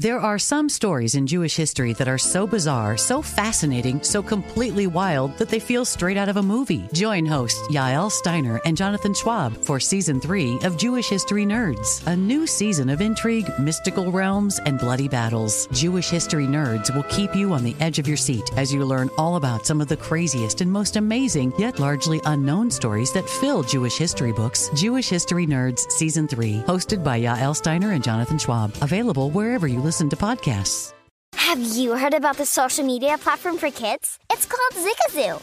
There are some stories in Jewish history that are so bizarre, so fascinating, so completely wild that they feel straight out of a movie. Join hosts Yael Steiner and Jonathan Schwab for season three of Jewish History Nerds, a new season of intrigue, mystical realms, and bloody battles. Jewish History Nerds will keep you on the edge of your seat as you learn all about some of the craziest and most amazing, yet largely unknown stories that fill Jewish history books. Jewish History Nerds season three, hosted by Yael Steiner and Jonathan Schwab, available wherever you listen to podcasts. Have you heard about the social media platform for kids? It's called Zigazoo.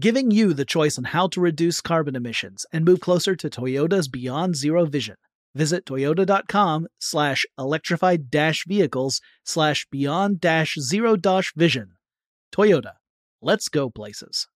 giving you the choice on how to reduce carbon emissions and move closer to Toyota's Beyond Zero vision. Visit toyota.com slash electrified dash vehicles slash beyond dash zero dash vision. Toyota, let's go places.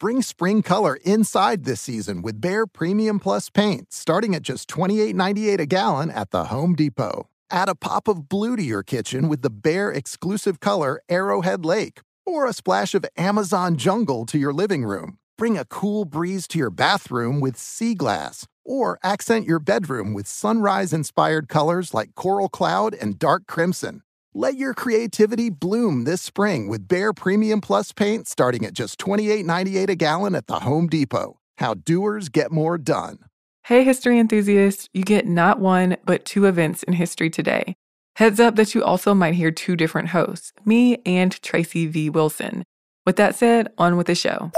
Bring spring color inside this season with Behr Premium Plus paint, starting at just $28.98 a gallon at the Home Depot. Add a pop of blue to your kitchen with the Behr exclusive color Arrowhead Lake or a splash of Amazon jungle to your living room. Bring a cool breeze to your bathroom with sea glass, or accent your bedroom with sunrise inspired colors like coral cloud and dark crimson. Let your creativity bloom this spring with Behr Premium Plus paint starting at just $28.98 a gallon at the Home Depot. How doers get more done. Hey, history enthusiasts, you get not one, but two events in history today. Heads up that you also might hear two different hosts, me and Tracy V. Wilson. With that said, on with the show.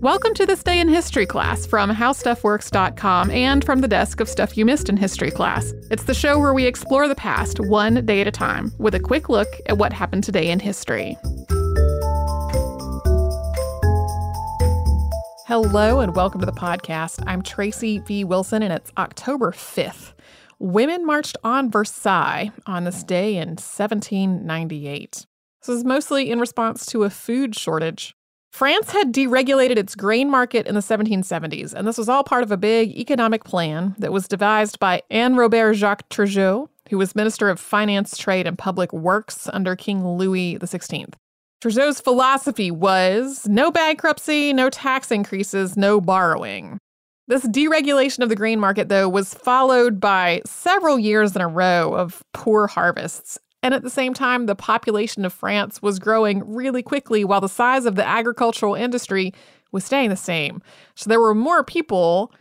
Welcome to this day in history class from howstuffworks.com and from the desk of Stuff You Missed in History class. It's the show where we explore the past one day at a time with a quick look at what happened today in history. Hello and welcome to the podcast. I'm Tracy V. Wilson and it's October 5th. Women marched on Versailles on this day in 1798. This was mostly in response to a food shortage. France had deregulated its grain market in the 1770s, and this was all part of a big economic plan that was devised by Anne Robert Jacques Turgot, who was Minister of Finance, Trade, and Public Works under King Louis XVI. Turgot's philosophy was no bankruptcy, no tax increases, no borrowing. This deregulation of the grain market, though, was followed by several years in a row of poor harvests. And at the same time, the population of France was growing really quickly while the size of the agricultural industry was staying the same. So there were more people,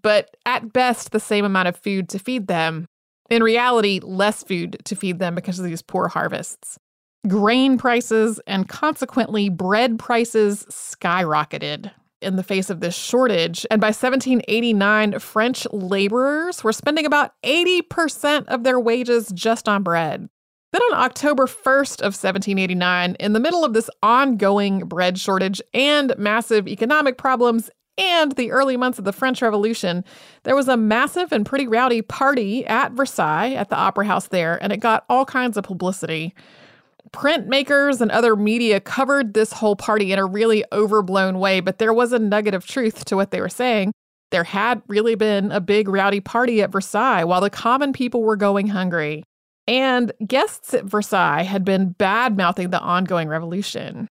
but at best, the same amount of food to feed them. In reality, less food to feed them because of these poor harvests. Grain prices and consequently bread prices skyrocketed in the face of this shortage. And by 1789, French laborers were spending about 80% of their wages just on bread. Then on October 1st of 1789, in the middle of this ongoing bread shortage and massive economic problems and the early months of the French Revolution, there was a massive and pretty rowdy party at Versailles at the Opera House there, and it got all kinds of publicity printmakers and other media covered this whole party in a really overblown way, but there was a nugget of truth to what they were saying. There had really been a big rowdy party at Versailles while the common people were going hungry. And guests at Versailles had been bad mouthing the ongoing revolution.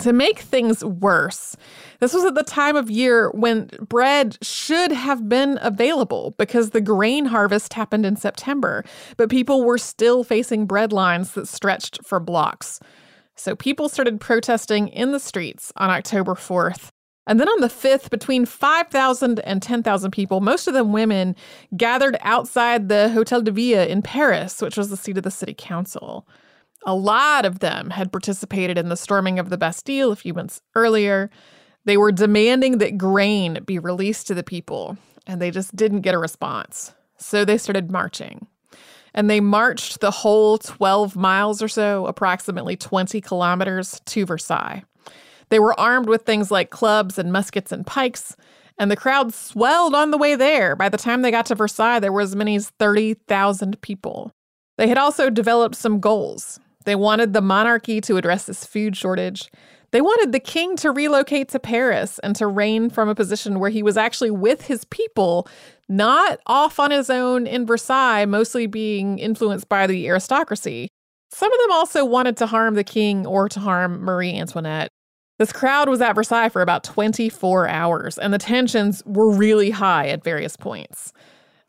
To make things worse, this was at the time of year when bread should have been available because the grain harvest happened in September, but people were still facing bread lines that stretched for blocks. So people started protesting in the streets on October 4th. And then on the 5th, between 5,000 and 10,000 people, most of them women, gathered outside the Hotel de Ville in Paris, which was the seat of the city council. A lot of them had participated in the storming of the Bastille a few months earlier. They were demanding that grain be released to the people, and they just didn't get a response. So they started marching. And they marched the whole 12 miles or so, approximately 20 kilometers, to Versailles. They were armed with things like clubs and muskets and pikes, and the crowd swelled on the way there. By the time they got to Versailles, there were as many as 30,000 people. They had also developed some goals. They wanted the monarchy to address this food shortage. They wanted the king to relocate to Paris and to reign from a position where he was actually with his people, not off on his own in Versailles, mostly being influenced by the aristocracy. Some of them also wanted to harm the king or to harm Marie Antoinette. This crowd was at Versailles for about 24 hours, and the tensions were really high at various points.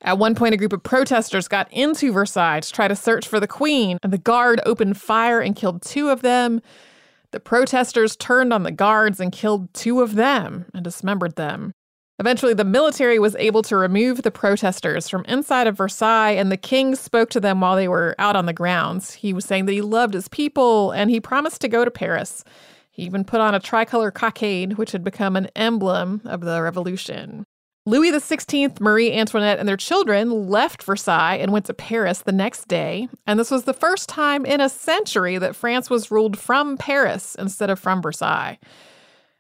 At one point, a group of protesters got into Versailles to try to search for the queen, and the guard opened fire and killed two of them. The protesters turned on the guards and killed two of them and dismembered them. Eventually, the military was able to remove the protesters from inside of Versailles, and the king spoke to them while they were out on the grounds. He was saying that he loved his people and he promised to go to Paris. He even put on a tricolor cockade, which had become an emblem of the revolution. Louis XVI, Marie Antoinette, and their children left Versailles and went to Paris the next day. And this was the first time in a century that France was ruled from Paris instead of from Versailles.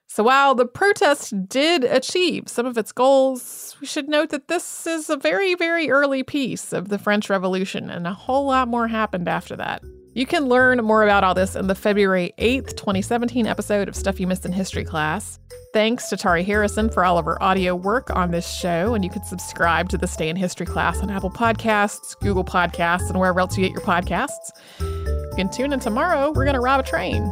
So while the protest did achieve some of its goals, we should note that this is a very, very early piece of the French Revolution, and a whole lot more happened after that. You can learn more about all this in the February 8th, 2017 episode of Stuff You Missed in History Class. Thanks to Tari Harrison for all of her audio work on this show, and you can subscribe to the Stay in History class on Apple Podcasts, Google Podcasts, and wherever else you get your podcasts. You can tune in tomorrow. We're going to rob a train.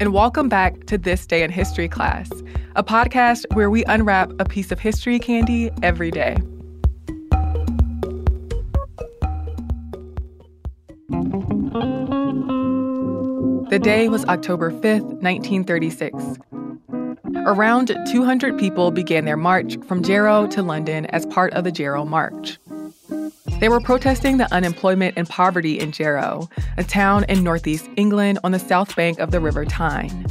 and welcome back to This Day in History class, a podcast where we unwrap a piece of history candy every day. The day was October 5th, 1936. Around 200 people began their march from Jarrow to London as part of the Jarrow March. They were protesting the unemployment and poverty in Jarrow, a town in northeast England on the south bank of the River Tyne.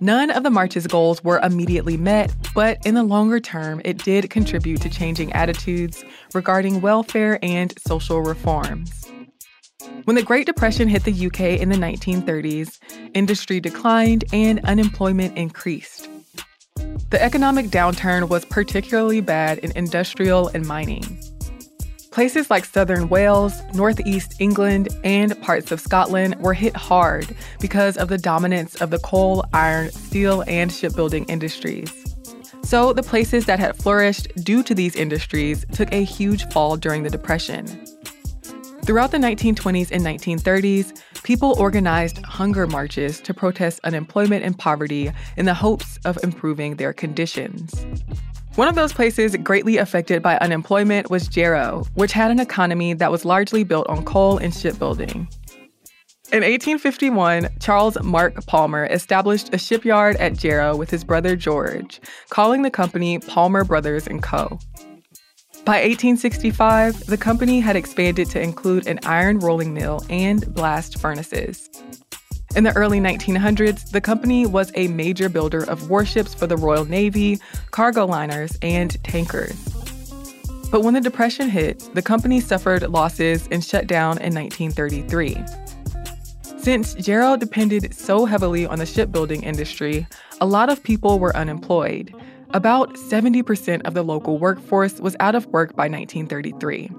None of the march's goals were immediately met, but in the longer term, it did contribute to changing attitudes regarding welfare and social reforms. When the Great Depression hit the UK in the 1930s, industry declined and unemployment increased. The economic downturn was particularly bad in industrial and mining. Places like southern Wales, northeast England, and parts of Scotland were hit hard because of the dominance of the coal, iron, steel, and shipbuilding industries. So, the places that had flourished due to these industries took a huge fall during the Depression. Throughout the 1920s and 1930s, people organized hunger marches to protest unemployment and poverty in the hopes of improving their conditions. One of those places greatly affected by unemployment was Jarrow, which had an economy that was largely built on coal and shipbuilding. In 1851, Charles Mark Palmer established a shipyard at Jarrow with his brother George, calling the company Palmer Brothers & Co. By 1865, the company had expanded to include an iron rolling mill and blast furnaces. In the early 1900s, the company was a major builder of warships for the Royal Navy, cargo liners, and tankers. But when the Depression hit, the company suffered losses and shut down in 1933. Since Jarrow depended so heavily on the shipbuilding industry, a lot of people were unemployed, about 70% of the local workforce was out of work by 1933.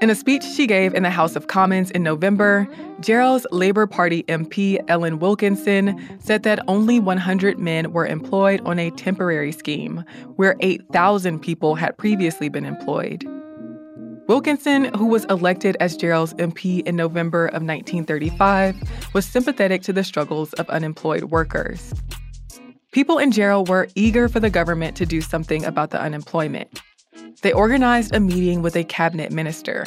In a speech she gave in the House of Commons in November, Jarrow's Labour Party MP Ellen Wilkinson said that only 100 men were employed on a temporary scheme, where 8,000 people had previously been employed. Wilkinson, who was elected as Jarrow's MP in November of 1935, was sympathetic to the struggles of unemployed workers. People in Jarrow were eager for the government to do something about the unemployment. They organized a meeting with a cabinet minister,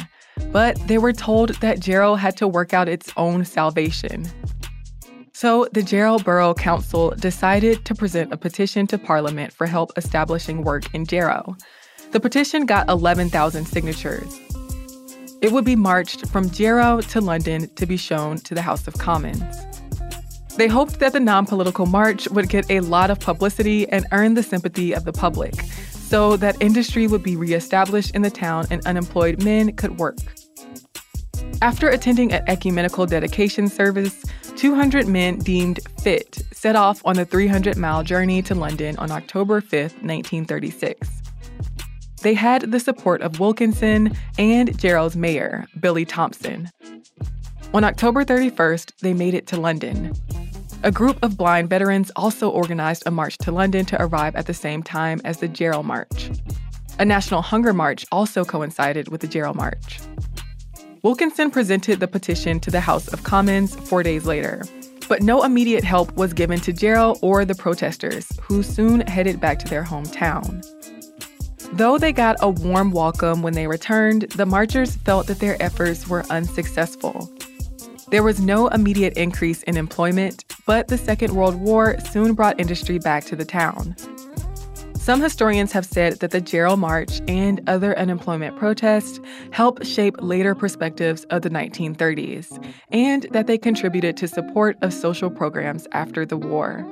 but they were told that Jarrow had to work out its own salvation. So the Jarrow Borough Council decided to present a petition to Parliament for help establishing work in Jarrow. The petition got 11,000 signatures. It would be marched from Jarrow to London to be shown to the House of Commons. They hoped that the non political march would get a lot of publicity and earn the sympathy of the public so that industry would be reestablished in the town and unemployed men could work. After attending an ecumenical dedication service, 200 men deemed fit set off on the 300 mile journey to London on October 5, 1936. They had the support of Wilkinson and Jarrow's mayor, Billy Thompson. On October 31st, they made it to London. A group of blind veterans also organized a march to London to arrive at the same time as the Jarrow March. A national hunger march also coincided with the Jarrow March. Wilkinson presented the petition to the House of Commons four days later, but no immediate help was given to Jarrow or the protesters, who soon headed back to their hometown. Though they got a warm welcome when they returned, the marchers felt that their efforts were unsuccessful. There was no immediate increase in employment, but the Second World War soon brought industry back to the town. Some historians have said that the Jarrow March and other unemployment protests helped shape later perspectives of the 1930s, and that they contributed to support of social programs after the war.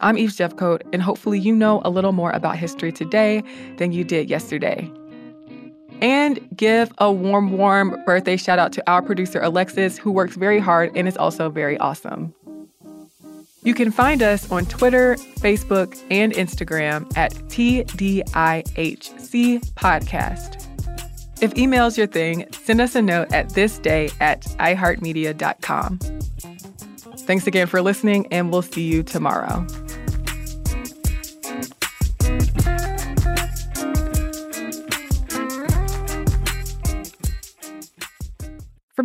I'm Eves Jeffcoat, and hopefully you know a little more about history today than you did yesterday. And give a warm, warm birthday shout out to our producer, Alexis, who works very hard and is also very awesome. You can find us on Twitter, Facebook, and Instagram at TDIHC Podcast. If email's your thing, send us a note at thisday at iheartmedia.com. Thanks again for listening, and we'll see you tomorrow.